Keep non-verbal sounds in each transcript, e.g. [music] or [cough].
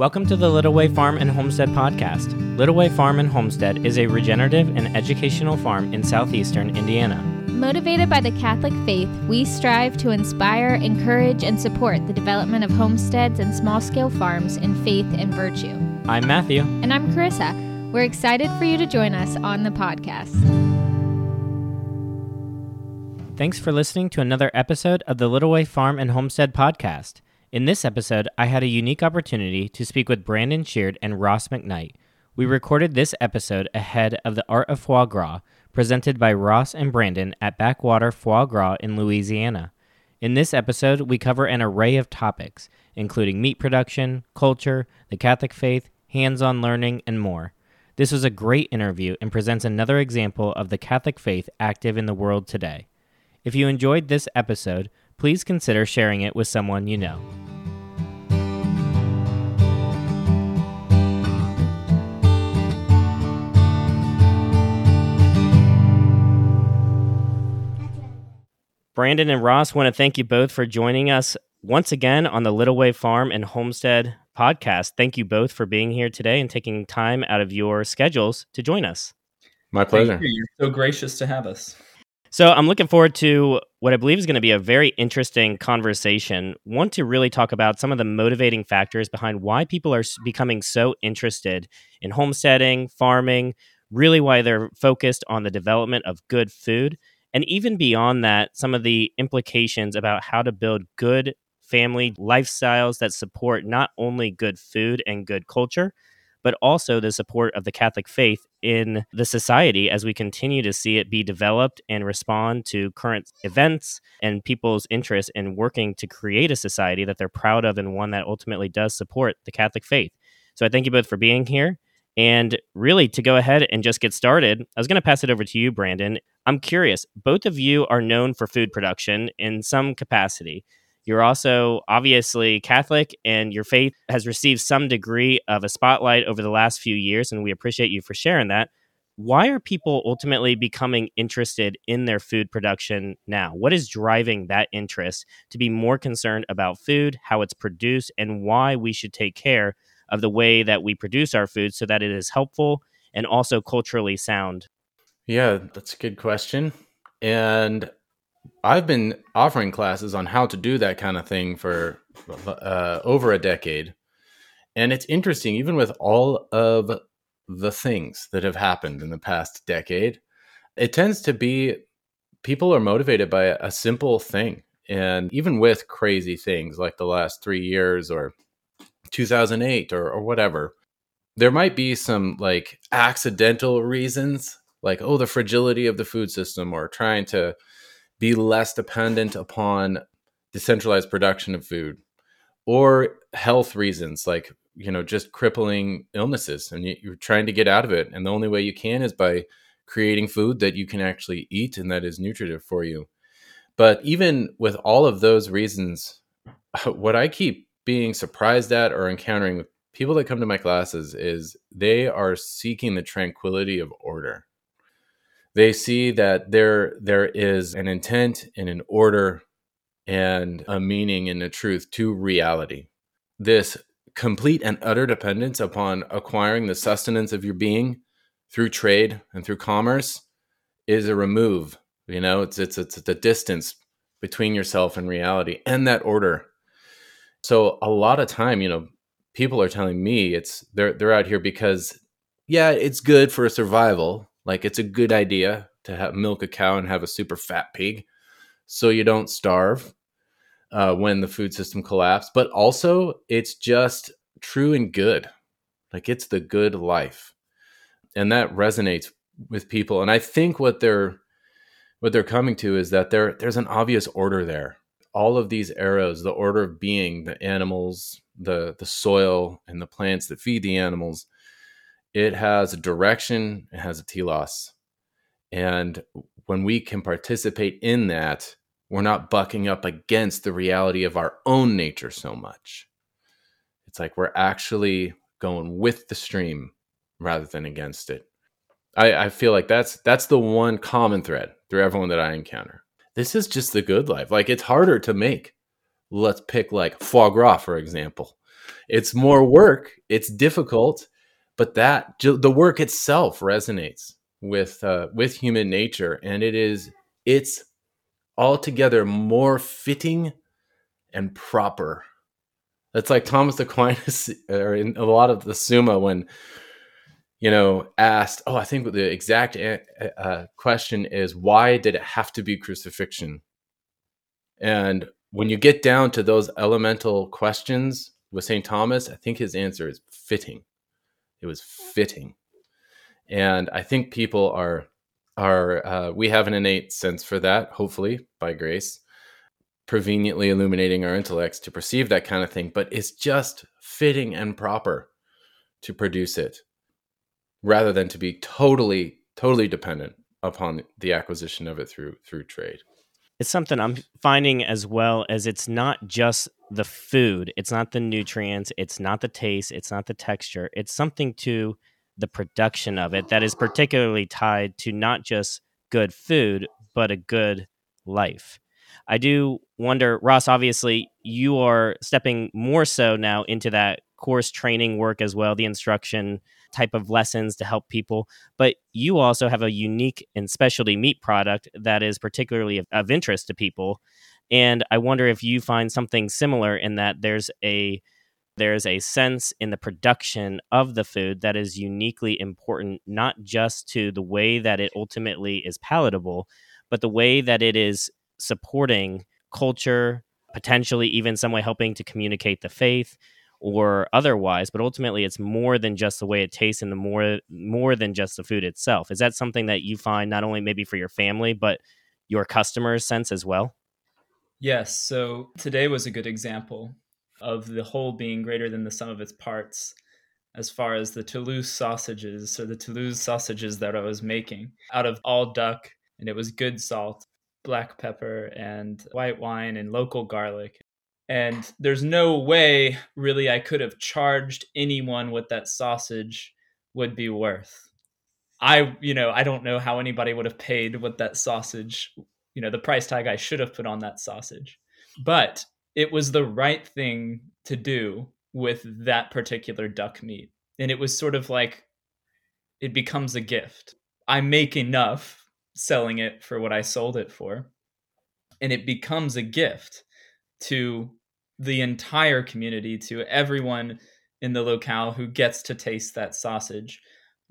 Welcome to the Little Way Farm and Homestead podcast. Little Way Farm and Homestead is a regenerative and educational farm in southeastern Indiana. Motivated by the Catholic faith, we strive to inspire, encourage, and support the development of homesteads and small scale farms in faith and virtue. I'm Matthew. And I'm Carissa. We're excited for you to join us on the podcast. Thanks for listening to another episode of the Little Way Farm and Homestead podcast. In this episode, I had a unique opportunity to speak with Brandon Sheard and Ross McKnight. We recorded this episode ahead of the Art of Foie Gras, presented by Ross and Brandon at Backwater Foie Gras in Louisiana. In this episode, we cover an array of topics, including meat production, culture, the Catholic faith, hands on learning, and more. This was a great interview and presents another example of the Catholic faith active in the world today. If you enjoyed this episode, please consider sharing it with someone you know. Brandon and Ross want to thank you both for joining us once again on the Little Way Farm and Homestead podcast. Thank you both for being here today and taking time out of your schedules to join us. My pleasure. You. You're so gracious to have us. So I'm looking forward to what I believe is going to be a very interesting conversation. Want to really talk about some of the motivating factors behind why people are becoming so interested in homesteading, farming, really why they're focused on the development of good food and even beyond that, some of the implications about how to build good family lifestyles that support not only good food and good culture, but also the support of the Catholic faith in the society as we continue to see it be developed and respond to current events and people's interest in working to create a society that they're proud of and one that ultimately does support the Catholic faith. So I thank you both for being here. And really, to go ahead and just get started, I was going to pass it over to you, Brandon. I'm curious, both of you are known for food production in some capacity. You're also obviously Catholic, and your faith has received some degree of a spotlight over the last few years, and we appreciate you for sharing that. Why are people ultimately becoming interested in their food production now? What is driving that interest to be more concerned about food, how it's produced, and why we should take care of the way that we produce our food so that it is helpful and also culturally sound? Yeah, that's a good question. And I've been offering classes on how to do that kind of thing for uh, over a decade. And it's interesting, even with all of the things that have happened in the past decade, it tends to be people are motivated by a, simple thing. And even with crazy things like the last three years or 2008 or, or whatever, there might be some like accidental reasons like oh the fragility of the food system or trying to be less dependent upon decentralized production of food or health reasons like you know just crippling illnesses and you're trying to get out of it. And the only way you can is by creating food that you can actually eat and that is nutritive for you. But even with all of those reasons [laughs] what i keep being surprised at or encountering with people that come to my classes is they are seeking the tranquility of order they see that there there is an intent and an order and a meaning and a truth to reality. This complete and utter dependence upon acquiring the sustenance of your being through trade and through commerce is a remove. You know, it's it's it's the distance between yourself and reality and that order. So a lot of time, you know, people are telling me it's they're they're out here because yeah, it's good for survival, like it's a good idea to have, milk a cow and have a super fat pig so you don't starve uh, when the food system collapsed. But also, it's just true and good. Like it's the good life, and that resonates with people. And I think what they're what they're coming to is that there there's an obvious order there. All of these arrows, the order of being, the animals, the the soil, and the plants that feed the animals it has a direction, it has a telos. And when we can participate in that, we're not bucking up against the reality of our own nature so much. It's like we're actually going with the stream rather than against it. I, I feel like that's that's the one common thread through everyone that I encounter. This is just the good life. Like it's harder to make. Let's pick like foie gras, for example. it's more work, it's difficult, but that the work itself resonates with uh, with human nature, and it is it's altogether more fitting and proper. That's like Thomas Aquinas, [laughs] or in a lot of the Summa, when you know asked, "Oh, I think the exact uh, question is why did it have to be crucifixion?" And when you get down to those elemental questions with St. Thomas, I think his answer is fitting. It was fitting, and I think people are are uh, we have an innate sense for that. Hopefully, by grace, preveniently illuminating our intellects to perceive that kind of thing. But it's just fitting and proper to produce it, rather than to be totally totally dependent upon the acquisition of it through through trade it's something I'm finding as well as it's not just the food, it's not the nutrients, it's not the taste, it's not the texture. It's something to the production of it that is particularly tied to not just good food, but a good life. I do wonder, Ross, obviously, you are stepping more so now into that course training work as well, the instruction type of lessons to help people. But you also have a unique and specialty meat product that is particularly of, of interest to people. And I wonder if you find something similar in that there's a there's a sense in the production of the food that is uniquely important, not just to the way that it ultimately is palatable, but the way that it is supporting culture, potentially even some way helping to communicate the faith, or otherwise but ultimately it's more than just the way it tastes and the more more than just the food itself. Is that something that you find not only maybe for your family but your customers sense as well yes so today was a good example of the whole being greater than the sum of its parts as far as the toulouse sausages or the toulouse sausages that i was making out of all duck and it was good salt black pepper and white wine and local garlic and there's no way really I could have charged anyone what that sausage would be worth. I, you know, I don't know how anybody would have paid what that sausage, you know, the price tag I should have put on that sausage. But it was the right thing to do with that particular duck meat. And it was sort of like it becomes a gift. I make enough selling it for what I sold it for. And it becomes a gift to the entire community to everyone in the locale who gets to taste that sausage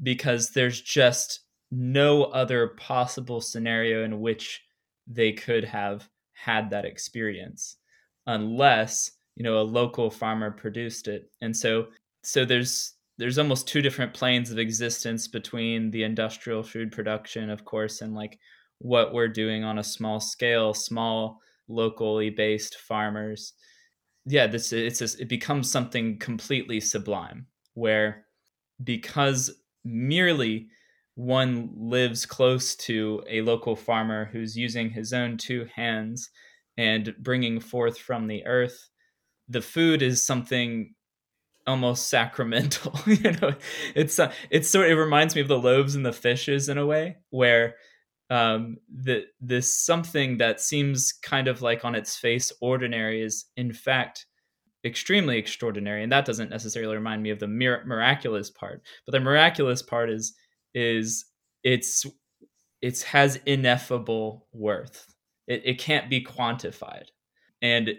because there's just no other possible scenario in which they could have had that experience unless you know a local farmer produced it. And so so there's there's almost two different planes of existence between the industrial food production of course and like what we're doing on a small scale small locally based farmers. Yeah this it's just, it becomes something completely sublime where because merely one lives close to a local farmer who's using his own two hands and bringing forth from the earth the food is something almost [laughs] sacramental [laughs] you know? It's uh, it's sort of, it reminds me of the loaves and the fishes in a way where um the this something that seems kind of like on its face ordinary is in fact extremely extraordinary and that doesn't necessarily remind me of the mir- miraculous part but the miraculous part is is it's it's has ineffable worth. It, it can't be quantified. And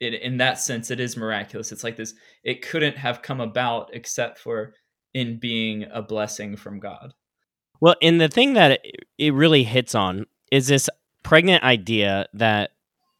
it, in that sense it is miraculous. It's like this it couldn't have come about except for in being a blessing from god. Well and the thing that it really hits on is this pregnant idea that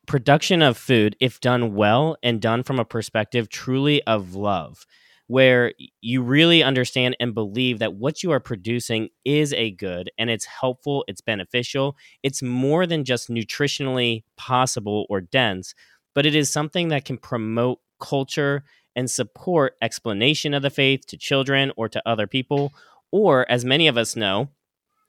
production of food, if done well and done from a perspective truly of love, where you really understand and believe that what you are producing is a good and it's helpful, it's beneficial, it's more than just nutritionally possible or dense, but it is something that can promote culture and support explanation of the faith to children or to other people, or as many of us know,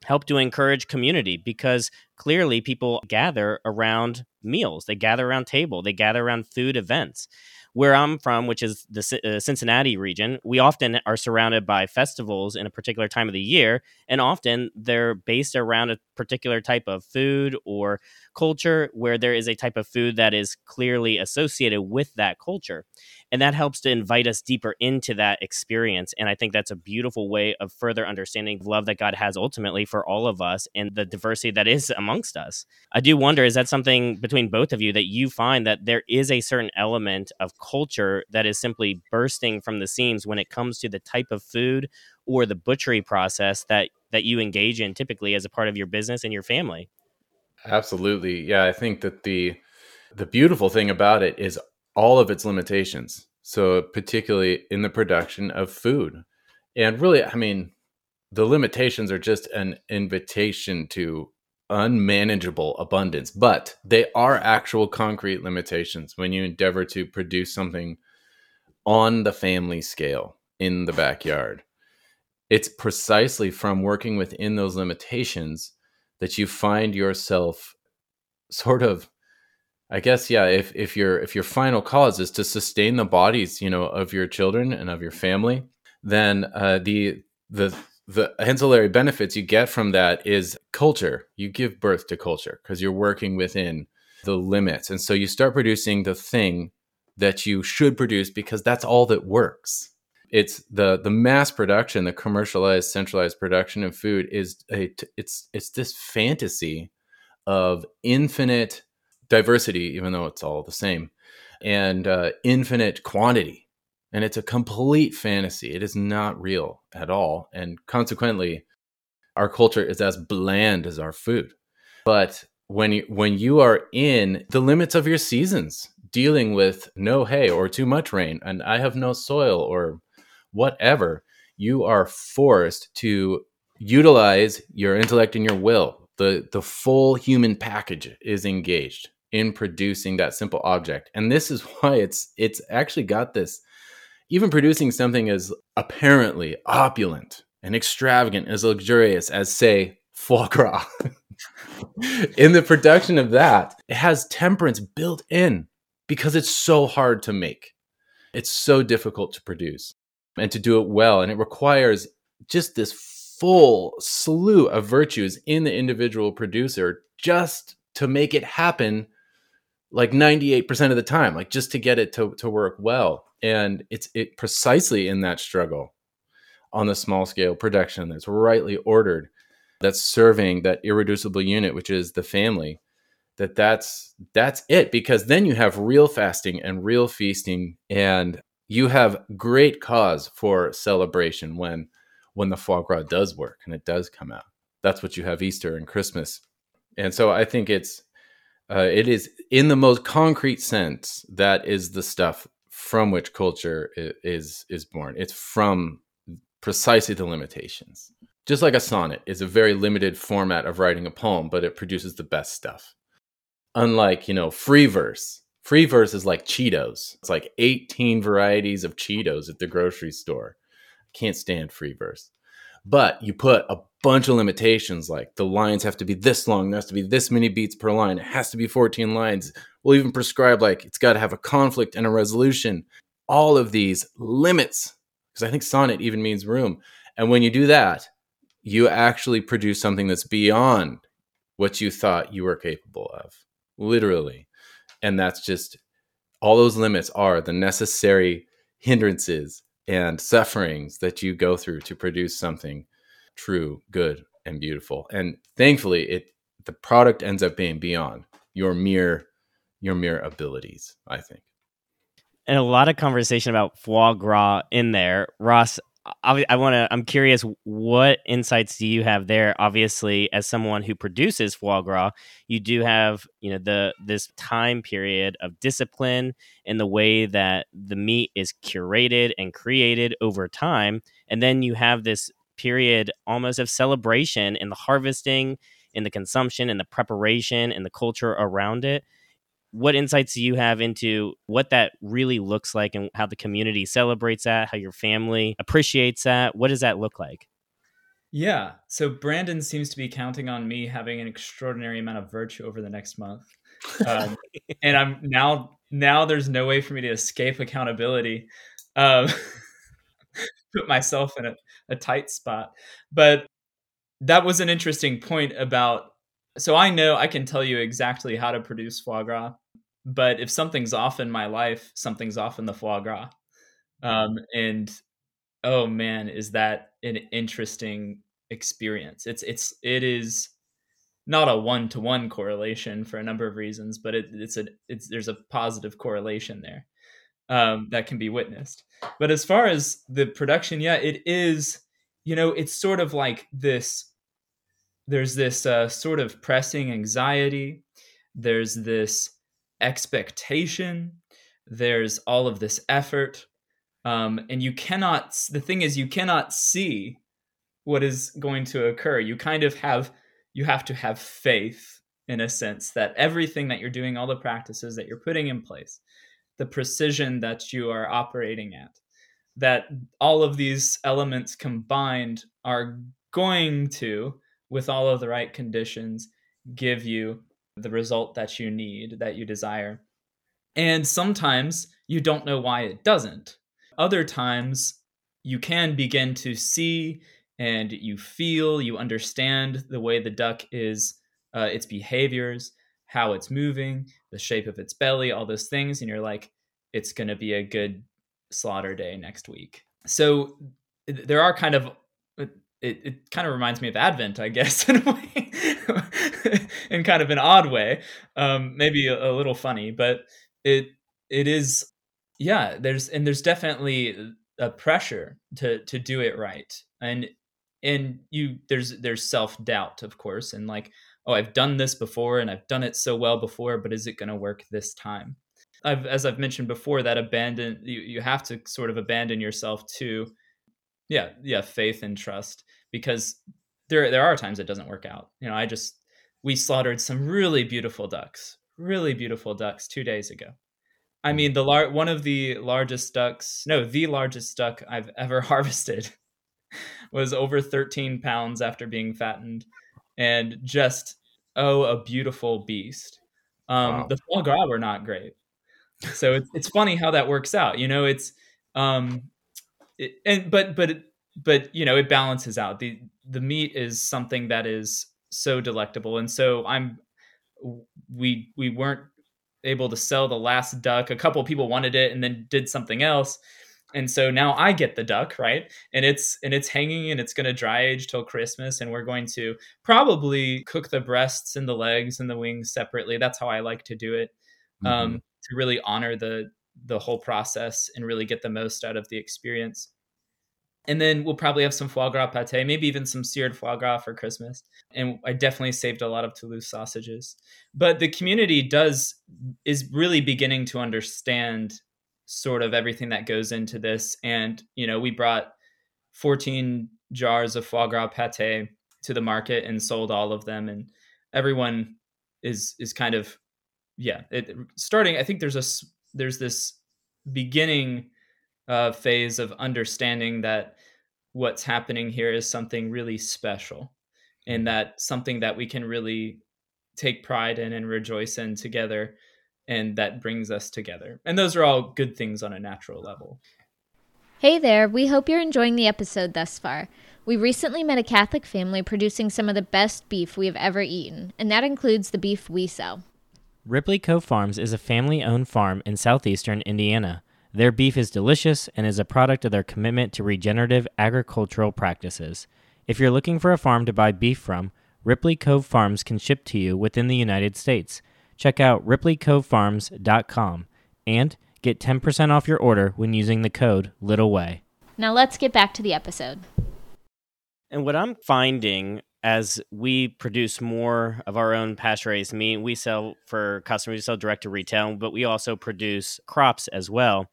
help to encourage community because clearly people gather around meals they gather around table they gather around food events where i'm from which is the uh, cincinnati region we often are surrounded by festivals in a particular time of the year and often they're based around a particular type of food or culture where there is a type of food that is clearly associated with that culture and that helps to invite us deeper into that experience and i think that's a beautiful way of further understanding love that god has ultimately for all of us and the diversity that is amongst us. I do wonder is that something between both of you that you find that there is a certain element of culture that is simply bursting from the seams when it comes to the type of food or the butchery process that that you engage in typically as a part of your business and your family? Absolutely. Yeah i think that the the beautiful thing about it is all of its limitations. So, particularly in the production of food. And really, I mean, the limitations are just an invitation to unmanageable abundance, but they are actual concrete limitations when you endeavor to produce something on the family scale in the backyard. It's precisely from working within those limitations that you find yourself sort of I guess yeah. If if your if your final cause is to sustain the bodies, you know, of your children and of your family, then uh, the the the ancillary benefits you get from that is culture. You give birth to culture because you're working within the limits, and so you start producing the thing that you should produce because that's all that works. It's the the mass production, the commercialized, centralized production of food is a it's it's this fantasy of infinite diversity, even though it's all the same, and uh, infinite quantity. And it's a complete fantasy. It is not real at all. And consequently, our culture is as bland as our food. But when you, when you are in the limits of your seasons, dealing with no hay or too much rain, and I have no soil or whatever, you are forced to utilize your intellect and your will. The, the full human package is engaged in producing that simple object. And this is [laughs] why it's it's actually got this even producing something as apparently opulent and extravagant as luxurious as say foie gras. [laughs] in the production of that, it has temperance built in because it's so hard to make. It's so difficult to produce and to do it well. And it requires just this full slew of virtues in the individual producer just to make it happen like 98% of the time like just to get it to, to work well. And it's it precisely in that struggle on the small scale production that's rightly ordered that's serving that irreducible unit which is the family that that's that's it. Because then you have real fasting and real feasting and you have great cause for celebration when when the foie gras does work and it does come out. That's what you have easter and christmas. And so i think it's uh, it is in the most concrete sense that is the stuff from which culture is is born. It's from precisely the limitations. Just like a sonnet is a very limited format of writing a poem, but it produces the best stuff. Unlike, you know, free verse. Free verse is like Cheetos. It's like 18 varieties of Cheetos at the grocery store. Can't stand free verse. But you put a bunch of limitations like the lines have to be this long, there has to be this many beats per line, it has to be 14 lines. We'll even prescribe like it's got to have a conflict and a resolution. All of these limits, because I think sonnet even means room. And when you do that, you actually produce something that's beyond what you thought you were capable of, literally. And that's just all those limits are the necessary hindrances and sufferings that you go through to produce something true, good, and beautiful. And thankfully, it the product ends up being beyond your mere your mere abilities. I think. And a lot of conversation about foie gras in there, Ross. I, want to. I'm curious. What insights do you have there? Obviously, as someone who produces foie gras, you do have you know the this time period of discipline in the way that the meat is curated and created over time, and then you have this period almost of celebration in the harvesting, in the consumption, in the preparation, and the culture around it. What insights do you have into what that really looks like and how the community celebrates that, how your family appreciates that? What does that look like? Yeah. So Brandon seems to be counting on me having an extraordinary amount of virtue over the next month. Um, [laughs] and I'm now now there's no way for me to escape accountability. Um, [laughs] put myself in a, a tight spot. But that was an interesting point about. So I know I can tell you exactly how to produce foie gras, but if something's off in my life, something's off in the foie gras. Um, and oh man, is that an interesting experience? It's it's it is not a one to one correlation for a number of reasons, but it, it's a it's there's a positive correlation there um, that can be witnessed. But as far as the production, yeah, it is. You know, it's sort of like this. There's this uh, sort of pressing anxiety. There's this expectation. There's all of this effort, um, and you cannot. The thing is, you cannot see what is going to occur. You kind of have you have to have faith in a sense that everything that you're doing, all the practices that you're putting in place, the precision that you are operating at, that all of these elements combined are going to, with all of the right conditions, give you the result that you need, that you desire. And sometimes you don't know why it doesn't. Other times you can begin to see and you feel, you understand the way the duck is, uh, its behaviors, how it's moving, the shape of its belly, all those things, and you're like, it's going to be a good slaughter day next week. So there are kind of it, it kind of reminds me of Advent, I guess, [laughs] in a way, [laughs] in kind of an odd way, um, maybe a, a little funny, but it it is, yeah. There's and there's definitely a pressure to to do it right, and and you there's there's self doubt of course and like oh i've done this before and i've done it so well before but is it going to work this time i've as i've mentioned before that abandon you, you have to sort of abandon yourself to yeah yeah faith and trust because there there are times it doesn't work out you know i just we slaughtered some really beautiful ducks really beautiful ducks two days ago. I mean the lar- one of the largest ducks no the largest duck i've [laughs] ever harvested was over 13 pounds after being fattened and just oh a beautiful beast. Um wow. the foie gras were not great. So it's, it's funny how that works out you know it's um it, and but but but you know it balances out. The the meat is something that is so delectable. And so i'm we we weren't able to sell the last duck. A couple people wanted it and then did something else. And so now i get the duck right? And it's and it's hanging and it's going to dry age till christmas and we're going to probably cook the breasts and the legs and the wings separately. That's how i like to do it um, mm-hmm. um, to really honor the the whole process and really get the most out of the experience and then we'll probably have some foie gras pate, maybe even some seared foie gras for Christmas. And I definitely saved a lot of Toulouse sausages. But the community does is really beginning to understand sort of everything that goes into this. And, you know, we brought 14 jars of foie gras pate to the market and sold all of them. And everyone is, is kind of, yeah, it, starting, I think there's a, there's this beginning uh, phase of understanding that what's happening here is something really special and mm-hmm. that something that we can really take pride in and rejoice in together and that brings us together. And those are all good things on a natural level. Hey there, we hope you're enjoying the episode thus far. We recently met a Catholic family producing some of the best beef we have ever eaten, and that includes the beef we sell. Ripley Cove Farms is a family owned farm in southeastern Indiana. Their beef is delicious and is a product of their commitment to regenerative agricultural practices. If you're looking for a farm to buy beef from, Ripley Cove Farms can ship to you within the United States. Check out ripleycovefarms.com and get 10% off your order when using the code LittleWay. Now let's get back to the episode. And what I'm finding as we produce more of our own pasture raised meat, we sell for customers, we sell direct to retail, but we also produce crops as well.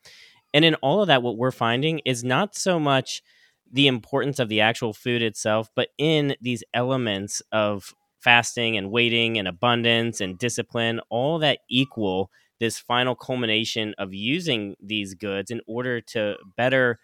And in all of that, what we're finding is not so much the importance of the actual food itself, but in these elements of fasting and waiting and abundance and discipline, all that equal this final culmination of using these goods in order to better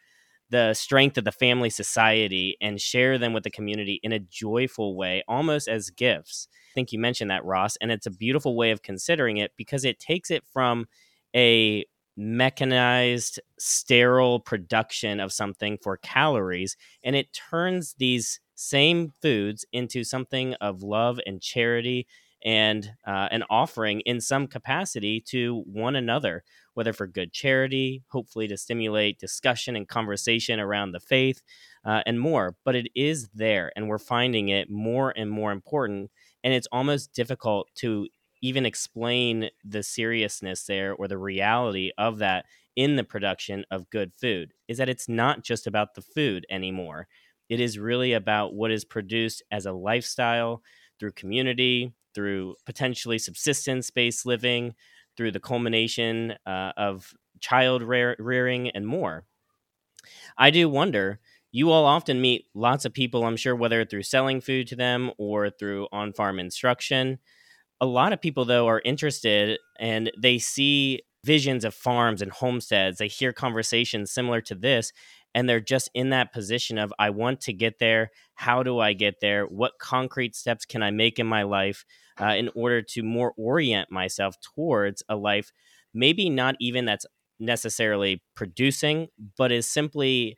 the strength of the family society and share them with the community in a joyful way, almost as gifts. I think you mentioned that, Ross, and it's a beautiful way of considering it because it takes it from a mechanized, sterile production of something for calories and it turns these same foods into something of love and charity and uh, an offering in some capacity to one another, whether for good charity, hopefully to stimulate discussion and conversation around the faith, uh, and more. But it is there, and we're finding it more and more important. And it's almost difficult to even explain the seriousness there or the reality of that in the production of good food is that it's not just about the food anymore. It is really about what is produced as a lifestyle through community, through potentially subsistence based living, through the culmination uh, of child rearing, and more. I do wonder. You all often meet lots of people, I'm sure, whether through selling food to them or through on farm instruction. A lot of people, though, are interested and they see visions of farms and homesteads. They hear conversations similar to this, and they're just in that position of, I want to get there. How do I get there? What concrete steps can I make in my life uh, in order to more orient myself towards a life, maybe not even that's necessarily producing, but is simply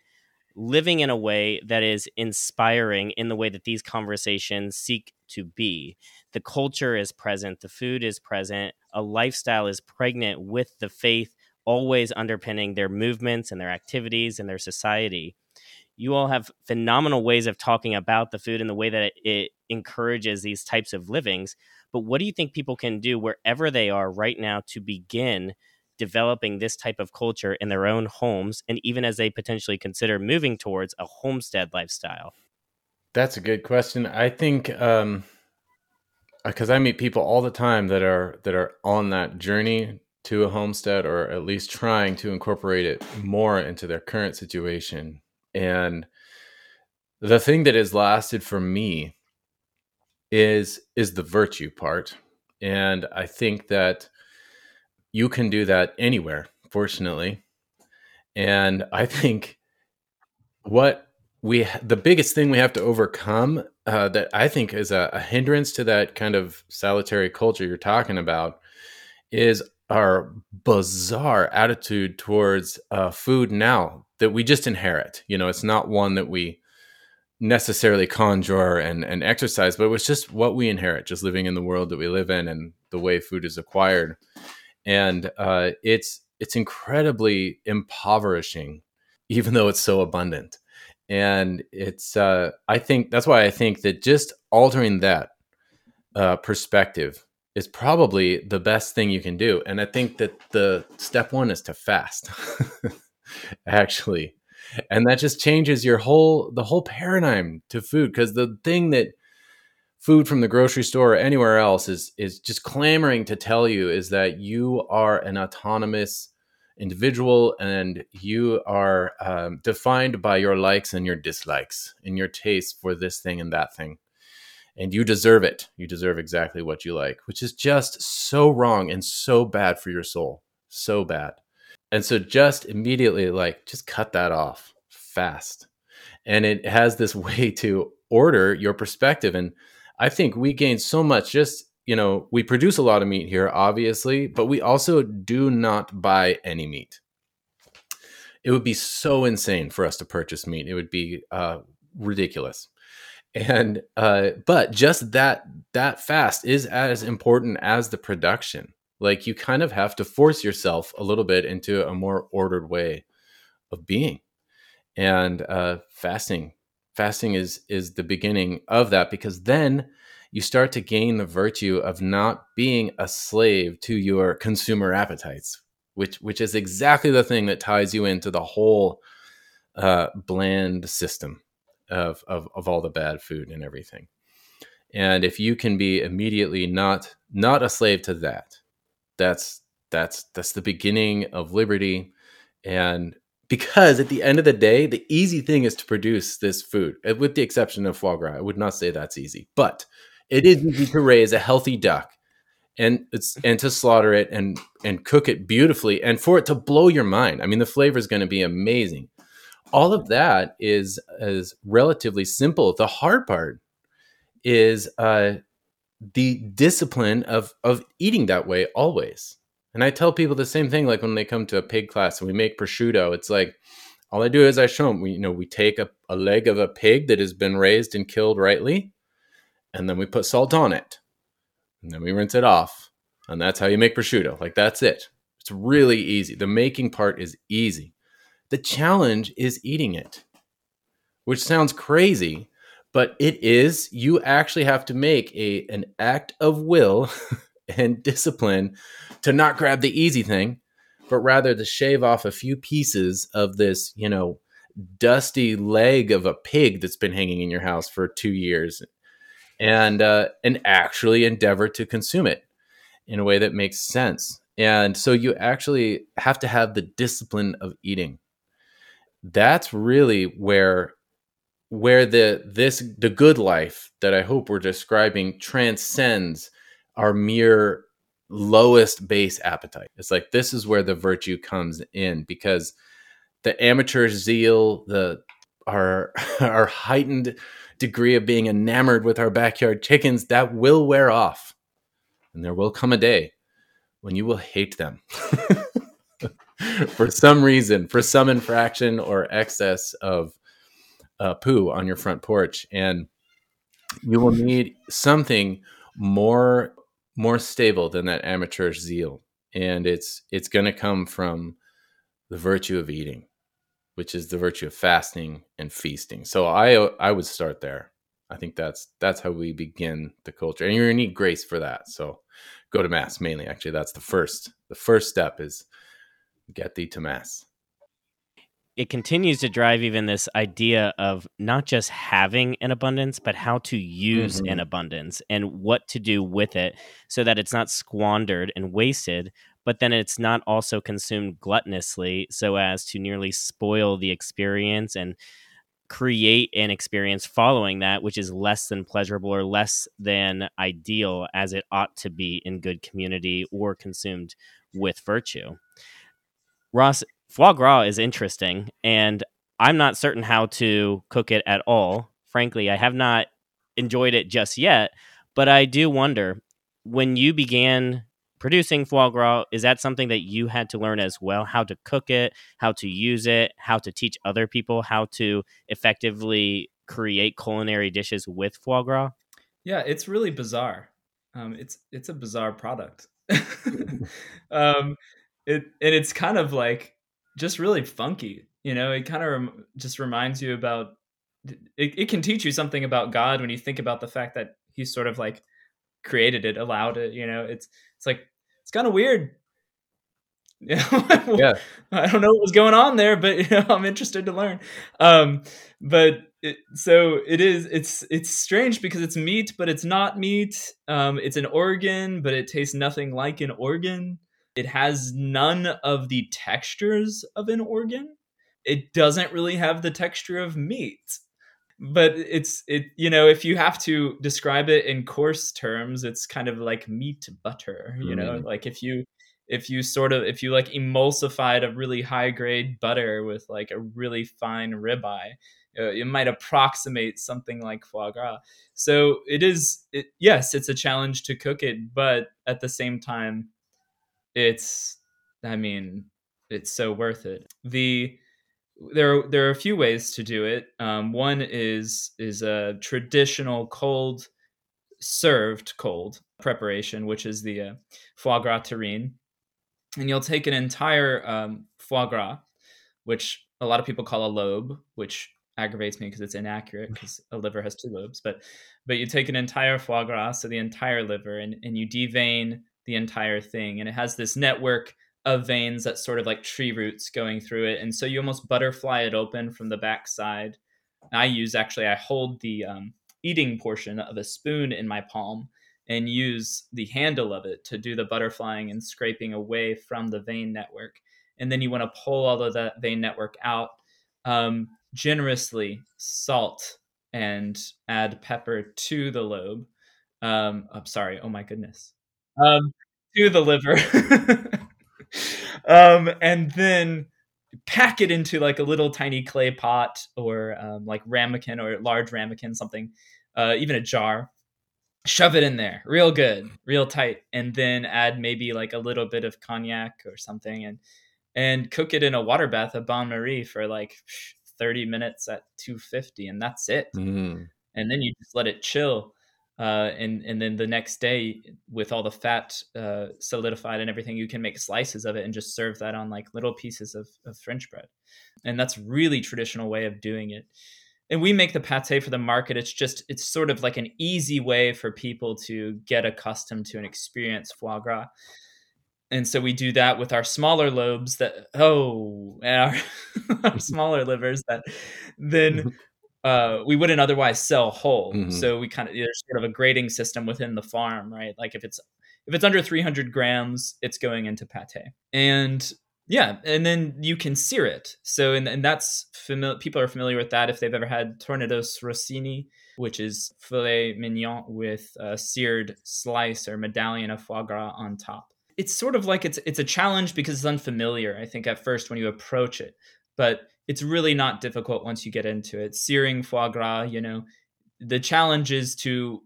living in a way that is inspiring in the way that these conversations seek to be. The culture is present, the food is present, a lifestyle is pregnant with the faith always underpinning their movements and their activities and their society. You all have phenomenal ways of talking about the food and the way that it encourages these types of livings. But what do you think people can do wherever they are right now to begin developing this type of culture in their own homes and even as they potentially consider moving towards a homestead lifestyle? That's a good question. I think um because I meet people all the time that are that are on that journey to a homestead or at least trying to incorporate it more into their current situation. And the thing that has lasted for me is is the virtue part. And I think that you can do that anywhere, fortunately. And I think what we the biggest thing we have to overcome uh, that I think is a, a hindrance to that kind of salutary culture you're talking about is our bizarre attitude towards uh, food now that we just inherit. You know, it's not one that we necessarily conjure and, and exercise, but it was just what we inherit, just living in the world that we live in and the way food is acquired. And uh, it's it's incredibly impoverishing, even though it's so abundant. And it's uh, I think that's why I think that just altering that uh, perspective is probably the best thing you can do. And I think that the step one is to fast, [laughs] actually. And that just changes your whole the whole paradigm to food because the thing that food from the grocery store or anywhere else is is just clamoring to tell you is that you are an autonomous individual and you are um, defined by your likes and your dislikes and your taste for this thing and that thing and you deserve it. You deserve exactly what you like, which is just so wrong and so bad for your soul. So bad. And so just immediately, like, just cut that off fast. And it has this [laughs] way to order your perspective. And I think we gain so much just, you know, we produce a lot of meat here, obviously, but we also do not buy any meat. It would be so insane for us to purchase meat. It would be uh, ridiculous and uh but just that that fast is as important as the production. Like you kind of have to force yourself a little bit into a more ordered way of being. And uh fasting fasting is is the beginning of that because then you start to gain the virtue of not being a slave to your consumer appetites which which is exactly the thing that ties you into the whole uh bland system of, of, of all the bad food and everything. And if you can be immediately not not a slave to that, that's that's that's the beginning of liberty. And because at the end of the day, the easy thing is to produce this food, with the exception of foie gras. I would not say that's easy, but it is easy to raise a healthy duck and it's and to slaughter it and and cook it beautifully and for it to blow your mind. I mean, the flavor is going to be amazing all of that is is relatively simple. The hard part is uh, the discipline of of eating that way always. And I tell people the same thing, like when they come to a pig class and we make prosciutto, it's like all I do is I show them, we, you know, we take a, a leg of a pig that has been raised and killed rightly, and then we put salt on it. and then we rinse it off. And that's how you make prosciutto. Like that's it. It's really easy. The making part is easy. The challenge is eating it, which sounds crazy, but it is. You actually have to make a an act of will [laughs] and discipline to not grab the easy thing, but rather to shave off a few pieces of this, you know, dusty leg of a pig that's been hanging in your house for two years and uh, and actually endeavor to consume it in a way that makes sense and so you actually have to have the discipline of eating that's really where where the this the good life that i hope we're describing transcends our mere lowest base appetite it's like this is where the virtue comes in because the amateur zeal, the our [laughs] our heightened degree of being enamored with our backyard chickens, that will wear off. And there will come a day when you will hate them [laughs] [laughs] for some reason, for some infraction or excess of uh, poo on your front porch. And you will need something more more stable than that amateurish zeal. And it's it's going to come from the virtue of eating which is the virtue of fasting and feasting. So I I would start there. I think that's that's how we begin the culture, and you're gonna need grace for that. So go to mass mainly. Actually, that's the first. The first step is get thee to mass. It continues to drive even this idea of not just having an abundance, but how to use mm-hmm. an abundance and what to do with it so that it's not squandered and wasted, but then it's not also consumed gluttonously so as to nearly spoil the experience and create an experience following that which is less than pleasurable or less than ideal as it ought to be in good community or consumed with virtue. Ross, foie gras is interesting and I'm not certain how to cook it at all. Frankly, I have not enjoyed it just yet, but I do wonder when you began producing foie gras is that something that you had to learn as well? How to cook it how to use it how to teach other people how to effectively create culinary dishes with foie gras? Yeah it's really bizarre. Um, it's it's a bizarre product. [laughs] [laughs] Um, it and it's kind of like just really funky you know it kind of rem- just reminds you about it, it can teach you something about god when you think about the fact that he sort of like created it allowed it you know it's it's like it's kind of weird. [laughs] yeah, I don't know what was going on there, but [laughs] you know, I'm interested to learn. Um, but it, so it is. It's it's strange because it's meat, but it's not meat. Um, it's an organ, but it tastes nothing like an organ. It has none of the textures of an organ. It doesn't really have the texture of meat but it's it you know if you have to describe it in coarse terms it's kind of like meat butter you know mm. like if you if you sort of if you like emulsified a really high grade butter with like a really fine ribeye uh, it might approximate something like foie gras so it is it, yes it's a challenge to cook it but at the same time it's i mean it's so worth it the there are, there are a few ways to do it. Um, one is is a traditional cold served cold preparation, which is the uh, foie gras terrine, and you'll take an entire um, foie gras, which a lot of people call a lobe, which aggravates me because it's inaccurate because a liver has two lobes. But but you take an entire foie gras, so the entire liver, and and you devein the entire thing, and it has this network of veins that sort of like tree roots going through it. And so you almost butterfly it open from the backside. I use actually, I hold the um, eating portion of a spoon in my palm and use the handle of it to do the butterflying and scraping away from the vein network. And then you want to pull all of that vein network out. Um, generously salt and add pepper to the lobe. Um, I'm sorry. Oh my goodness. Um, to the liver. [laughs] um, and then pack it into like a little tiny clay pot or um, like ramekin or large ramekin, something, uh, even a jar. Shove it in there, real good, real tight, and then add maybe like a little bit of cognac or something, and and cook it in a water bath of bain marie for like 30 minutes at 250 and that's it mm. and then you just let it chill uh, and and then the next day with all the fat uh, solidified and everything you can make slices of it and just serve that on like little pieces of, of french bread. And that's really traditional way of doing it. And we make the pate for the market. It's just it's sort of like an easy way for people to get accustomed to and experience foie gras. And so we do that with our smaller lobes that oh and our, [laughs] our [laughs] smaller livers that then uh, we wouldn't otherwise sell whole. Mm-hmm. So we kind of there's sort of a grading system within the farm, right? Like if it's if it's under 300 grams, it's going into pate, and yeah, and then you can sear it. So and, and that's familiar. People are familiar with that if they've ever had tournedos Rossini, which is filet mignon with a seared slice or medallion of foie gras on top. It's sort of like it's it's a challenge because it's unfamiliar. I think at first when you approach it, but it's really not difficult once you get into it. Searing foie gras, you know, the challenge is to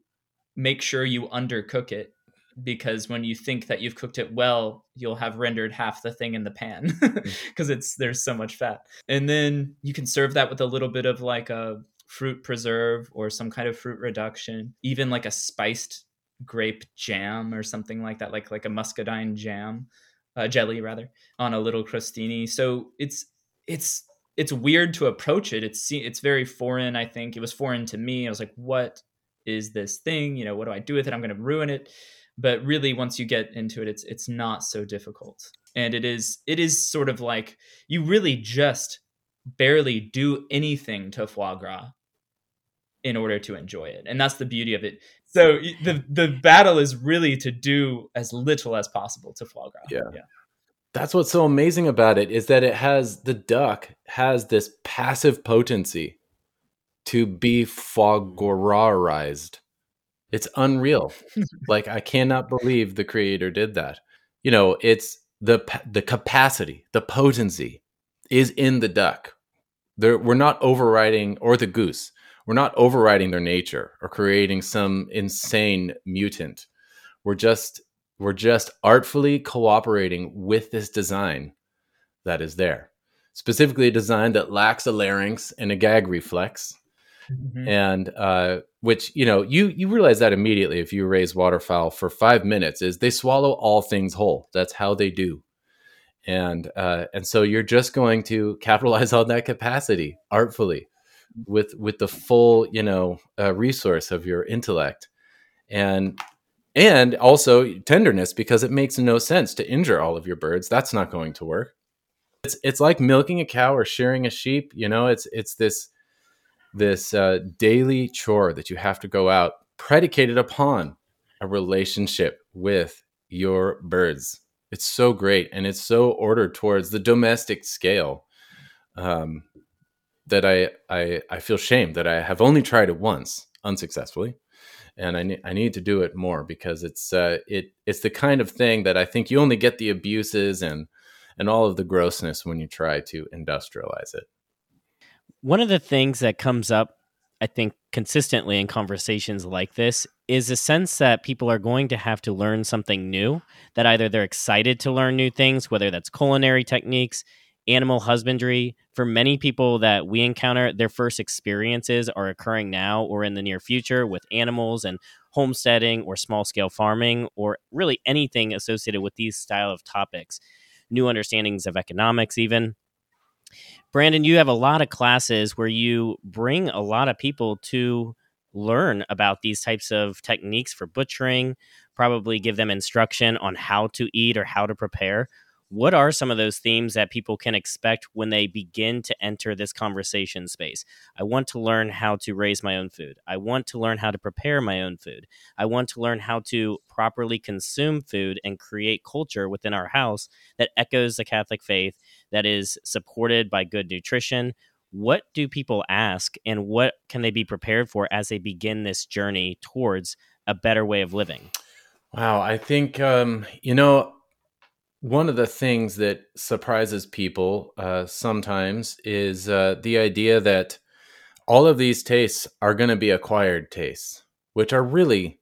make sure you undercook it because when you think that you've cooked it well, you'll have rendered half the thing in the pan [laughs] because it's there's so much fat. And then you can serve that with a little bit of like a fruit preserve or some kind of fruit reduction, even like a spiced grape jam or something like that, like like a muscadine jam, uh, jelly rather, on a little crostini. So it's it's it's weird to approach it. It's it's very foreign. I think it was foreign to me. I was like, what is this thing? You know, what do I do with it? I'm going to ruin it. But really, once you get into it, it's it's not so difficult, and it is it is sort of like you really just barely do anything to foie gras in order to enjoy it, and that's the beauty of it. So the the battle is really to do as little as possible to foie gras. Yeah. yeah that's what's so amazing about it is that it has the duck has this passive potency to be gras It's unreal. [laughs] like I cannot believe the creator did that. You know, it's the the capacity, the potency is in the duck. There, we're not overriding or the goose. We're not overriding their nature or creating some insane mutant. We're just we're just artfully cooperating with this design that is there. Specifically, a design that lacks a larynx and a gag reflex. Mm-hmm. And uh, which you know you you realize that immediately if you raise waterfowl for five minutes is they swallow all things whole. That's how they do, and uh, and so you're just going to capitalize on that capacity artfully with with the full you know uh, resource of your intellect, and and also tenderness because it makes no sense to injure all of your birds. That's not going to work. It's it's like milking a cow or shearing a sheep. You know, it's it's this this uh, daily chore that you have to go out predicated upon a relationship with your birds. It's so great and it's so ordered towards the domestic scale um, that I, I I feel shame that I have only tried it once unsuccessfully and I need I need to do it more because it's uh, it it's the kind of thing that I think you only get the abuses and and all of the grossness when you try to industrialize it. One of the things that comes up, I think, consistently in conversations like this is a sense that people are going to have to learn something new. That either they're excited to learn new things, whether that's culinary techniques, animal husbandry. For many people that we encounter, their first experiences are occurring now or in the near future with animals and homesteading or small scale farming or really anything associated with these style of topics. New understandings of economics, even. Brandon, you have a lot of classes where you bring a lot of people to learn about these types of techniques for butchering, probably give them instruction on how to eat or how to prepare what are some of those themes that people can expect when they begin to enter this conversation space? I want to learn how to raise my own food. I want to learn how to prepare my own food. I want to learn how to properly consume food and create culture within our house that echoes the Catholic faith, that is supported by good nutrition. What do people ask and what can they be prepared for as they begin this journey towards a better way of living? Wow, I think um, you know one of the things that surprises people uh, sometimes is uh, the idea that all of these tastes are going to be acquired tastes, which are really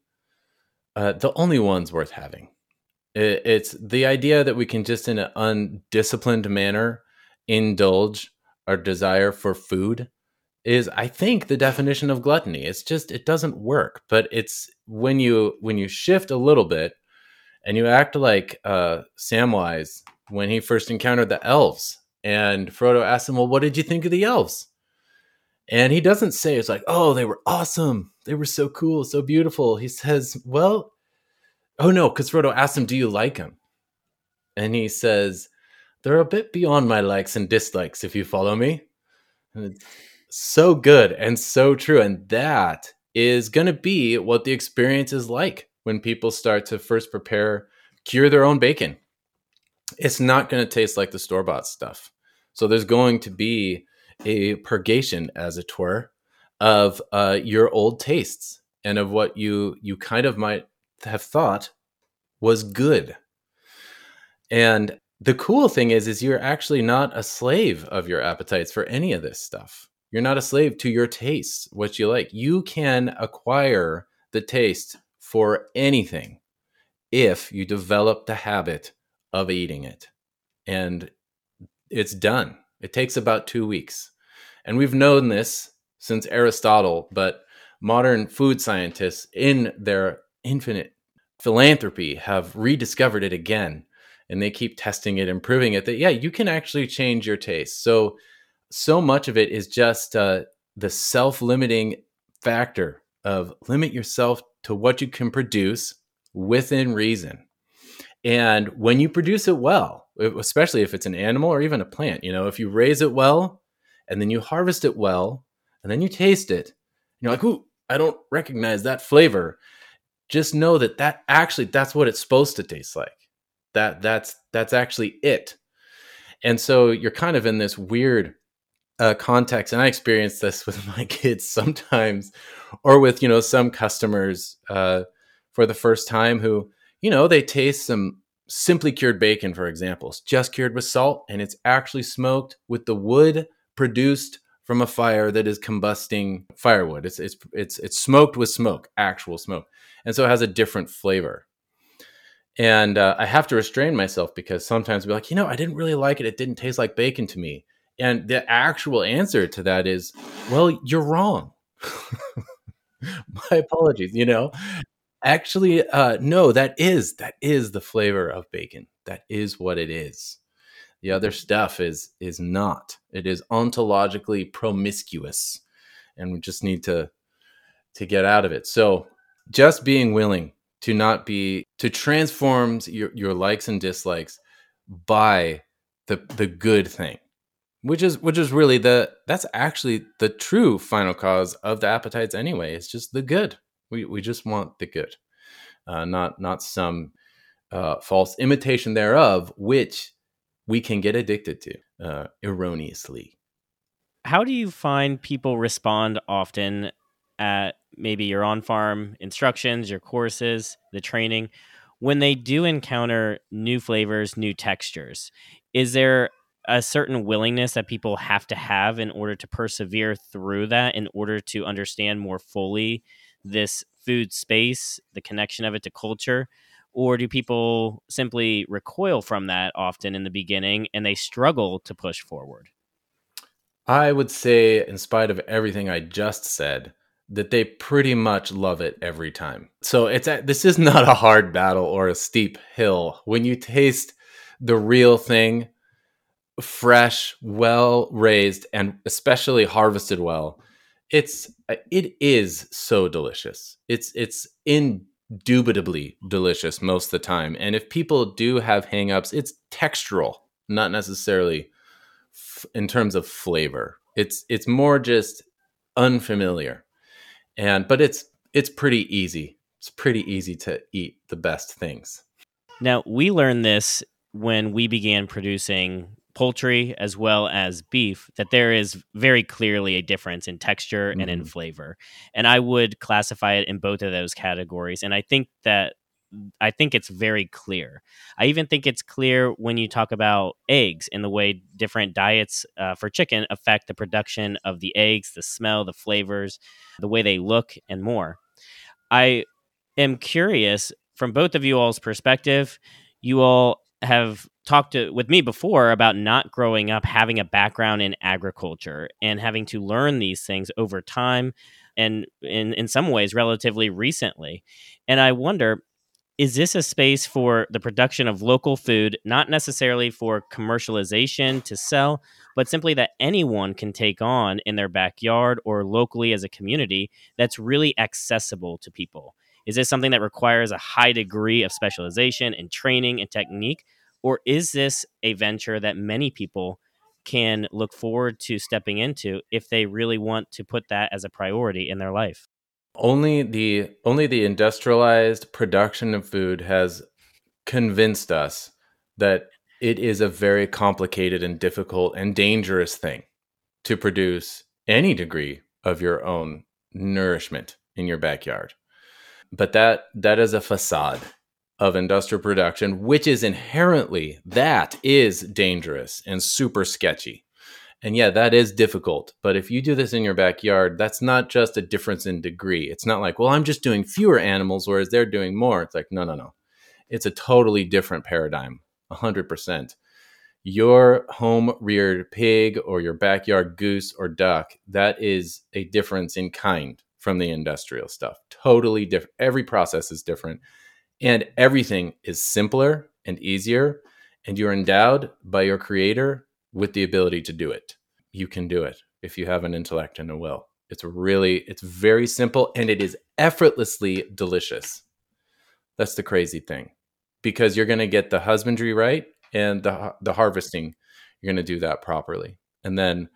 uh, the only ones worth having. It, it's the idea that we can just, in an undisciplined manner, indulge our desire for food is I think the definition of gluttony. It's just it doesn't work. But it's when you when you shift a little bit and you act like uh, Samwise when he first encountered the elves, and Frodo asks him, "Well, what did you think of the elves?" And he doesn't say it's like, "Oh, they were awesome. They were so cool, so beautiful." He says, "Well, oh no," because Frodo asks him, "Do you like them?" And he says, "They're a bit beyond my likes and dislikes, if you follow me." And it's so good and so true, and that is going to be what the experience is like when people start to first prepare, cure their own bacon. It's not going to taste like the store bought stuff. So there's going to be a purgation, as it were, of uh, your old tastes and of what you you kind of might have thought was good. And the cool thing is, is you're actually not a slave of your appetites for any of this stuff. You're not a slave to your tastes, what you like. You can acquire the taste for anything if you develop the habit of eating it. And it's done. It takes about two weeks. And we've known this since Aristotle, but modern food scientists, in their infinite philanthropy, have rediscovered it again. And they keep testing it, improving it. That, yeah, you can actually change your taste. So, so much of it is just uh, the self limiting factor of limit yourself to what you can produce within reason. And when you produce it well, especially if it's an animal or even a plant, you know, if you raise it well and then you harvest it well and then you taste it, you're like, ooh, I don't recognize that flavor. Just know that that actually that's what it's supposed to taste like. That that's that's actually it. And so you're kind of in this weird uh, context, and I experience this [laughs] with my kids sometimes, or with you know some customers uh, for the first time who you know they taste some simply cured bacon, for example, it's just cured with salt, and it's actually smoked with the wood produced from a fire that is combusting firewood. It's it's it's it's smoked with smoke, actual smoke, and so it has a different flavor. And uh, I have to restrain myself because sometimes I'll be like, you know, I didn't really like it. It didn't taste like bacon to me. And the actual answer to that is, well, you're wrong. [laughs] My apologies, you know. Actually, uh, no, that is that is the flavor of bacon. That is what it is. The other stuff is is not. It is ontologically promiscuous, and we just need to to get out of it. So, just being willing to not be to transform your your likes and dislikes by the the good thing which is which is really the that's actually the true final cause of the appetites anyway. It's just the good. We we just want the good uh, not not some uh, false imitation thereof which we can get addicted to uh, erroneously. How do you find people respond often at maybe your on farm instructions your courses the training when they do encounter new flavors new textures? Is there a certain willingness that people have to have in order to persevere through that in order to understand more fully this food space the connection of it to culture? Or do people simply recoil from that often in the beginning and they struggle to push forward? I would say in spite of everything i just said that they pretty much love it every time. So it's a, this is not a hard battle or a steep hill. When you taste the real thing fresh, well raised, and especially harvested well, it's uh, it is so delicious. It's it's indubitably delicious most of the time. And if people do have hangups, it's textural, not necessarily f- in terms of flavor. It's it's more just unfamiliar. And but it's it's pretty easy. It's pretty easy to eat the best things. Now, we learned this when we began producing poultry as well as beef that there is very clearly a difference in texture mm-hmm. and in mm-hmm. flavor and i would classify it in both of those categories and i think that I think it's very clear. I even think it's clear when you talk about eggs and the way different diets uh, for chicken affect the production of the eggs, the smell, the flavors, the way they look, and more. I am curious from both of you all's perspective. You all have talked to, with me before about not growing up having a background in agriculture and having to learn these things over time and in, in some ways relatively recently. And I wonder is this a space for the production of local food, not necessarily for commercialization to sell, but simply that anyone can take on in their backyard or locally as a community that's really accessible to people? Is this something that requires a high degree of specialization and training and technique? Or is this a venture that many people can look forward to stepping into if they really want to put that as a priority in their life? Only the only the industrialized production of food has convinced us that it is a very complicated and difficult and dangerous thing to produce any degree of your own nourishment in your backyard. But that that is a facade of industrial production which is inherently that is dangerous and super sketchy. And yeah, that is difficult. But if you do this in your backyard, that's not just a difference in degree. It's not like, well, I'm just doing fewer animals, whereas they're doing more. It's like, no, no, no. It's a totally different paradigm, 100%. Your home reared pig or your backyard goose or duck, that is a difference in kind from the industrial stuff. Totally different. Every process is different. And everything is simpler and easier. And you're endowed by your creator with the ability to do it. You can do it if you have an intellect and a will. It's really, it's very simple and it is effortlessly delicious. That's the crazy thing because you're going to get the husbandry right and the, the harvesting. You're going to do that properly. And then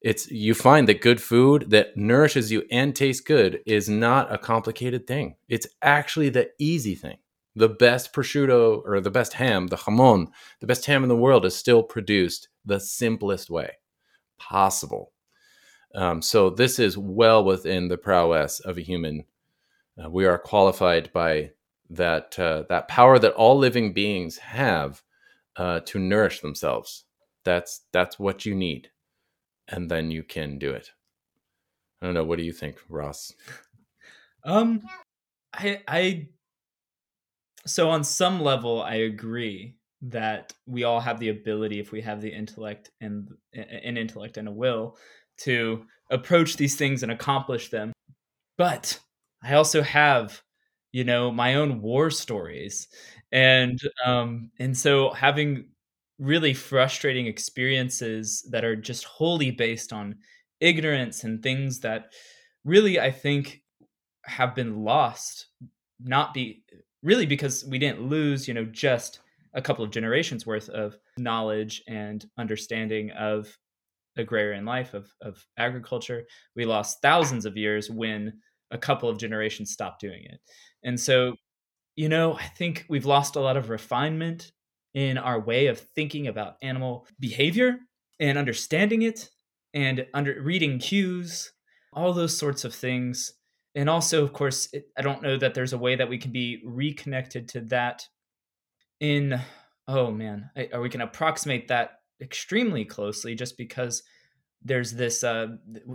it's, you find that good food that nourishes you and tastes good is not a complicated thing. It's actually the easy thing the best prosciutto or the best ham, the jamon, the best ham in the world is still produced the simplest way possible. Um, so this is well within the prowess of a human. Uh, we are qualified by that uh, that power that all living beings have uh, to nourish themselves. That's that's what you need, and then you can do it. I don't know. What do you think, Ross? Um, I I so on some level i agree that we all have the ability if we have the intellect and an intellect and a will to approach these things and accomplish them but i also have you know my own war stories and um and so having really frustrating experiences that are just wholly based on ignorance and things that really i think have been lost not be really because we didn't lose, you know, just a couple of generations worth of knowledge and understanding of agrarian life of, of agriculture. We lost thousands of years when a couple of generations stopped doing it. And so you know i think we've lost a lot of refinement in our way of thinking about animal behavior and understanding it and under reading cues all those sorts of things. And also of course it, i don't know that there's a way that we can be reconnected to that in oh man are we can approximate that extremely closely just because there's this uh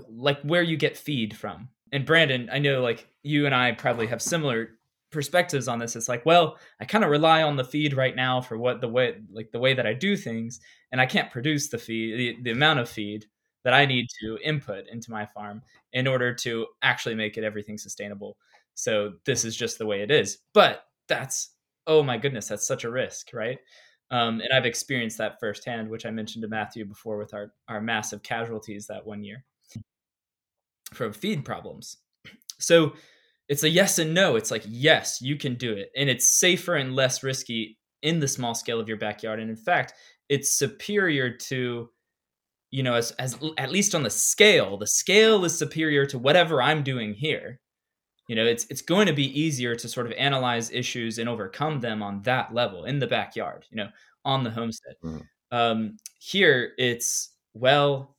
like where you get feed from. And brandon i know like you and i probably have similar perspectives on this it's like well i kind of rely on the feed right now for what the way like the way that i do things and i can't produce the feed the, the amount of feed that I need to input into my farm in order to actually make it everything sustainable. So this is just the way it is. But that's oh my goodness, that's such a risk, right? Um, and I've experienced that firsthand, which I mentioned to Matthew before with our our massive casualties that one year from feed problems. So it's a yes and no. It's like yes, you can do it, and it's safer and less risky in the small scale of your backyard. And in fact, it's superior to you know as as at least on the scale the scale is superior to whatever i'm doing here you know it's it's going to be easier to sort of analyze issues and overcome them on that level in the backyard you know on the homestead mm-hmm. um, here it's well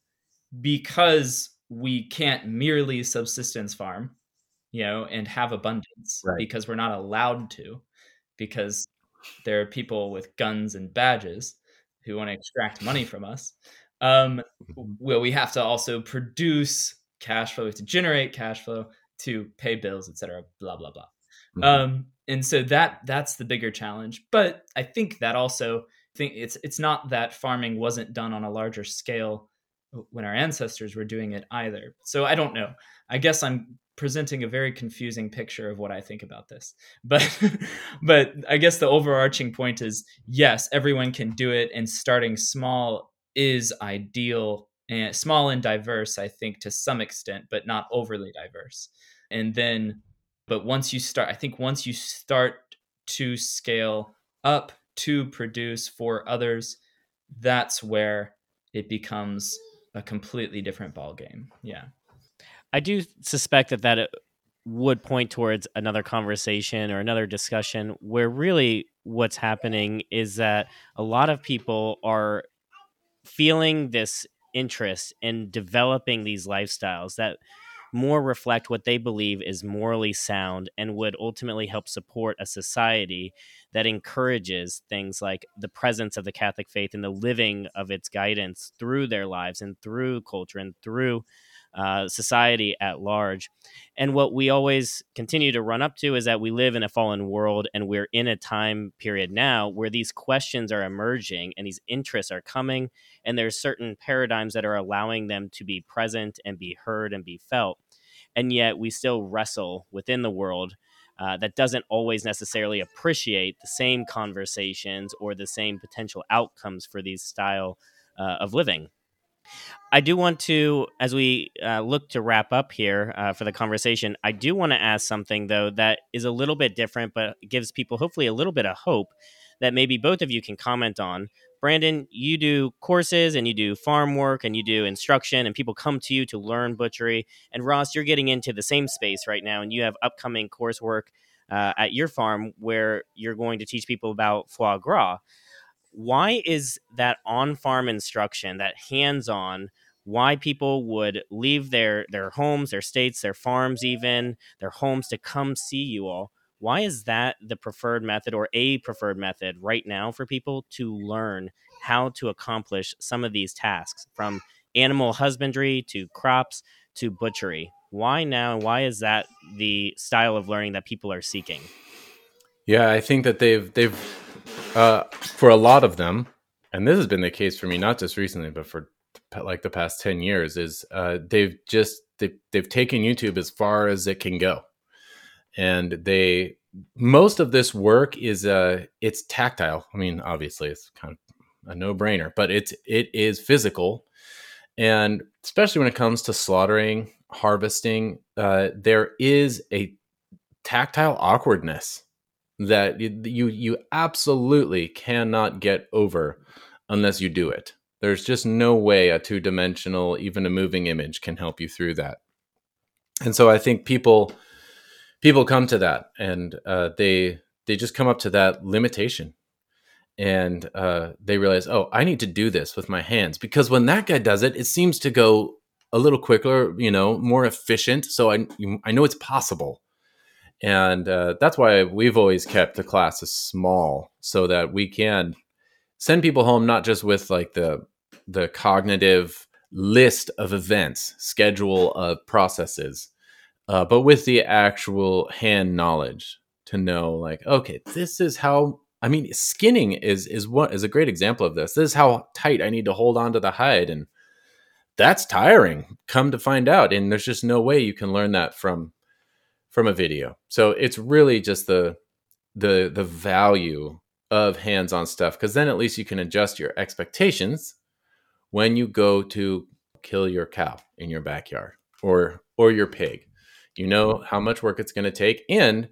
because we can't merely subsistence farm you know and have abundance right. because we're not allowed to because there are people with guns and badges who want to extract money from us um, mm-hmm. well, we have to also produce cash flow, to generate cash flow to pay bills, etc. Blah blah blah. Mm-hmm. Um, and so that that's the bigger challenge. But I think that also think it's it's not that farming wasn't done on a larger scale when our ancestors were doing it either. So I don't know. I guess I'm presenting a very confusing picture of what I think about this. [laughs] But but I guess the overarching point is yes, everyone can do it and starting small is ideal and small and diverse I think to some extent, but not overly diverse. And then but once you start I think once you start to scale up to produce for others, that's where it becomes a completely different ball game. Yeah. I do suspect that that uh, would point towards another conversation or another discussion where really what's happening is that a lot of people are feeling this interest in developing these lifestyles that more reflect what they believe is morally sound and would ultimately help support a society that encourages things like the presence of the Catholic faith and the living of its guidance through their lives and through culture and through uh, society at large. And what we always continue to run up to is that we live in a fallen world and we're in a time period now where these questions are emerging and these interests are coming, and there's certain paradigms that are allowing them to be present and be heard and be felt. And yet we still wrestle within the world uh, that doesn't always necessarily appreciate the same conversations or the same potential outcomes for these style uh, of living. I do want to, as we uh, look to wrap up here uh, for the conversation, I do want to ask something, though, that is a little bit different, but gives people hopefully a little bit of hope that maybe both of you can comment on. Brandon, you do courses and you do farm work and you do instruction, and people come to you to learn butchery. And Ross, you're getting into the same space right now, and you have upcoming coursework uh, at your farm where you're going to teach people about foie gras why is that on farm instruction, that hands on, why people would leave their their homes, their states, their farms, even their homes to come see you all? Why is that the preferred method or a preferred method right now for people to learn how to accomplish some of these tasks from animal husbandry to crops to butchery? Why now? Why is that the style of learning that people are seeking? Yeah, I think that they've they've uh, for a lot of them, and this has been the case for me not just recently, but for like the past ten years, is uh, they've just they've, they've taken YouTube as far as it can go, and they most of this work is uh it's tactile. I mean, obviously, it's kind of a no brainer, but it's it is physical, and especially when it comes to slaughtering, harvesting, uh, there is a tactile awkwardness that you you absolutely cannot get over unless you do it. There's just no way a two dimensional, even a moving image, can help you through that. And so I think people people come to that, and uh, they they just come up to that limitation, and uh, they realize, oh, I need to do this with my hands because when that guy does it, it seems to go a little quicker, you know, more efficient. So I I know it's possible and uh, that's why we've always kept the classes small so that we can send people home not just with like the the cognitive list of events schedule of processes uh, but with the actual hand knowledge to know like okay this is how i mean skinning is is what is a great example of this. This is how tight i need to hold on to the hide and that's tiring come to find out. And there's just no way you can learn that from from a video. So it's really just the the the value of hands-on stuff because then at least you can adjust your expectations when you go to kill your cow in your backyard or or your pig. You know how much work it's going to take and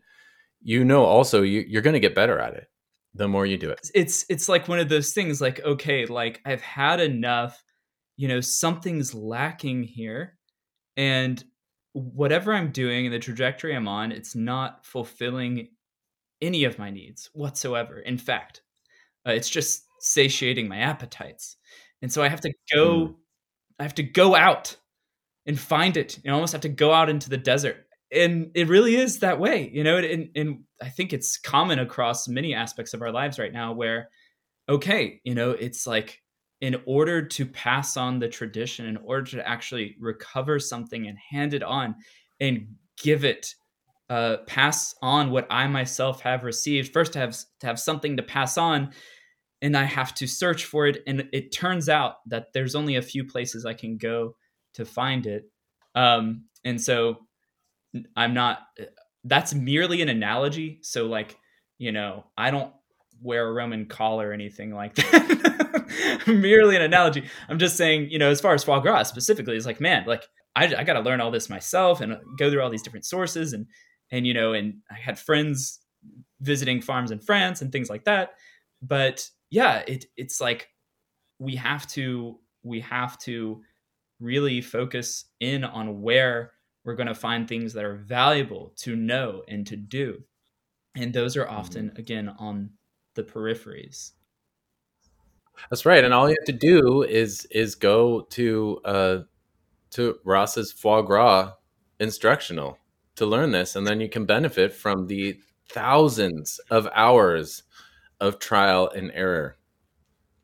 you know also you, you're going to get better at it the more you do it. It's it's like one of those things like okay, like I've had enough, you know, something's lacking here and whatever I'm doing and the trajectory I'm on, it's not fulfilling any of my needs whatsoever. In fact, uh, it's just satiating my appetites. And so I have to go mm. I have to go out and find it. You almost have to go out into the desert. And it really is that way, you know, and, and I think it's common across many aspects of our lives right now where okay, you know, it's like in order to pass on the tradition, in order to actually recover something and hand it on and give it uh, pass on what I myself have received. First, to have to have something to pass on, and I have to search for it. And it turns out that there's only a few places I can go to find it. Um, and so I'm not. That's merely an analogy. So like you know, I don't wear a Roman collar or anything like that. [laughs] merely an analogy. I'm just saying, you know, as far as foie gras specifically, it's like, man, like I, I got to learn all this myself and go through all these different sources and and you know, and I had friends visiting farms in France and things like that. But yeah, it it's like we have to we have to really focus in on where we're going to find things that are valuable to know and to do. And those are often mm-hmm. again on the peripheries. That's right, and all you have to do is is go to uh, to Ross's foie gras instructional to learn this, and then you can benefit from the thousands of hours of trial and error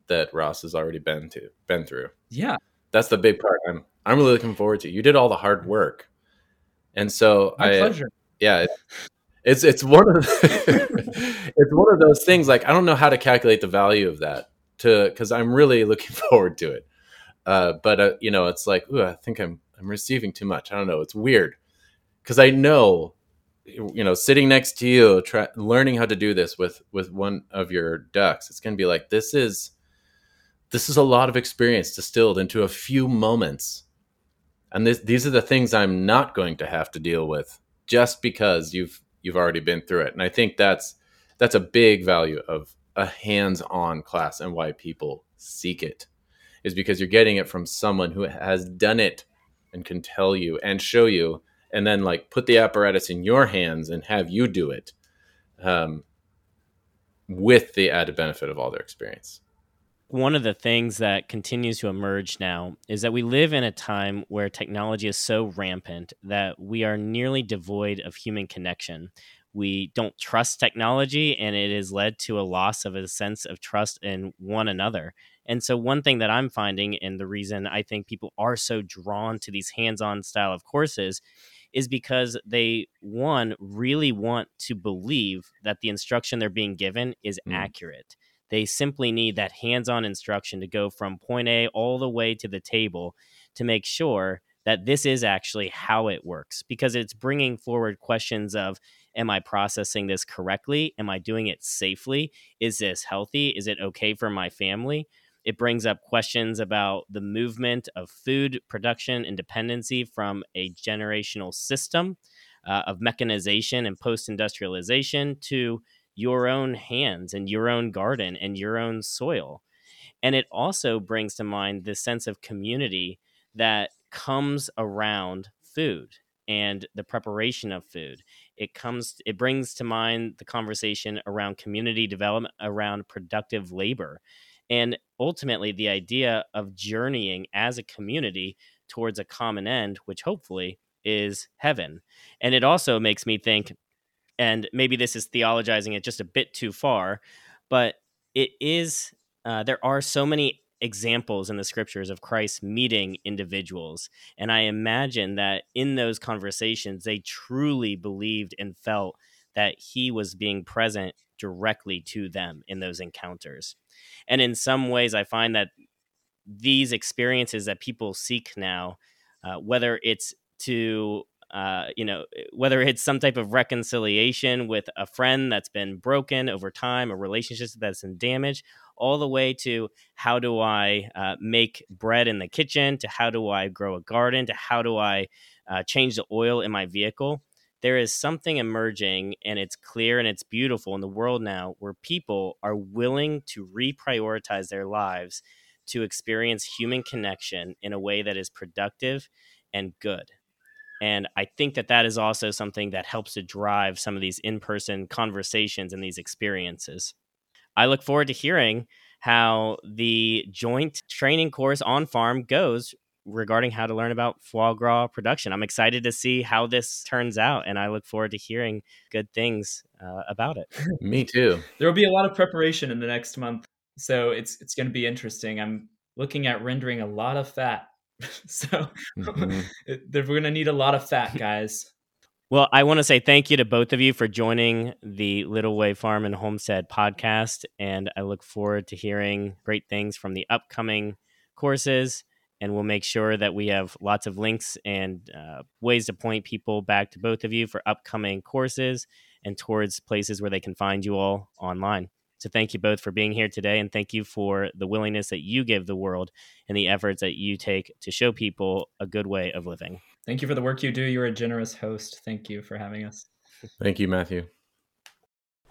that Ross has already been to been through. Yeah, that's the big part. I'm I'm really looking forward to. You did all the hard work, and so My I pleasure. yeah. It's it's one of [laughs] it's one of those things like I don't know how to calculate the value of that to because I'm really looking [laughs] forward to it. Uh, but uh, you know, it's like, ooh, I think I'm I'm receiving too much. I don't know. It's weird because I know, you know, sitting next to you, try, learning how to do this with with one of your ducks, it's going to be like this is this is a lot of experience distilled into a few moments, and this, these are the things I'm not going to have to deal with just because you've you've already been through it. And I think that's that's a big value of a hands-on class and why people seek it is because you're getting it from someone who has done it and can tell you and show you and then like put the apparatus in your hands and have you do it um, with the added benefit of all their experience one of the things that continues to emerge now is that we live in a time where technology is so rampant that we are nearly devoid of human connection. We don't trust technology, and it has led to a loss of a sense of trust in one another. And so, one thing that I'm finding, and the reason I think people are so drawn to these hands on style of courses, is because they, one, really want to believe that the instruction they're being given is mm. accurate. They simply need that hands on instruction to go from point A all the way to the table to make sure that this is actually how it works because it's bringing forward questions of am I processing this correctly? Am I doing it safely? Is this healthy? Is it okay for my family? It brings up questions about the movement of food production and dependency from a generational system uh, of mechanization and post industrialization to your own hands and your own garden and your own soil. And it also brings to mind this sense of community that comes around food and the preparation of food. It comes it brings to mind the conversation around community development around productive labor and ultimately the idea of journeying as a community towards a common end, which hopefully is heaven. And it also makes me think, and maybe this is theologizing it just a bit too far, but it is, uh, there are so many examples in the scriptures of Christ meeting individuals. And I imagine that in those conversations, they truly believed and felt that he was being present directly to them in those encounters. And in some ways, I find that these experiences that people seek now, uh, whether it's to uh, you know, whether it's some type of reconciliation with a friend that's been broken over time, a relationship that's in damage, all the way to how do I uh, make bread in the kitchen, to how do I grow a garden, to how do I uh, change the oil in my vehicle there is something emerging and it's clear and it's beautiful in the world now where people are willing to reprioritize their lives to experience human connection in a way that is productive and good. And I think that that is also something that helps to drive some of these in person conversations and these experiences. I look forward to hearing how the joint training course on farm goes regarding how to learn about foie gras production. I'm excited to see how this turns out, and I look forward to hearing good things uh, about it. [laughs] Me too. There will be a lot of preparation in the next month, so it's it's going to be interesting. I'm looking at rendering a lot of fat, [laughs] so mm-hmm. [laughs] we're going to need a lot of fat, guys. Well, I want to say thank you to both of you for joining the Little Way Farm and Homestead podcast. And I look forward to hearing great things from the upcoming courses. And we'll make sure that we have lots of links and uh, ways to point people back to both of you for upcoming courses and towards places where they can find you all online. So thank you both for being here today. And thank you for the willingness that you give the world and the efforts that you take to show people a good way of living. Thank you for the work you do. You're a generous host. Thank you for having us. Thank you, Matthew.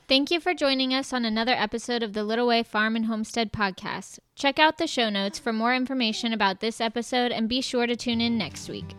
Thank you for joining us on another episode of the Little Way Farm and Homestead podcast. Check out the show notes for more information about this episode and be sure to tune in next week.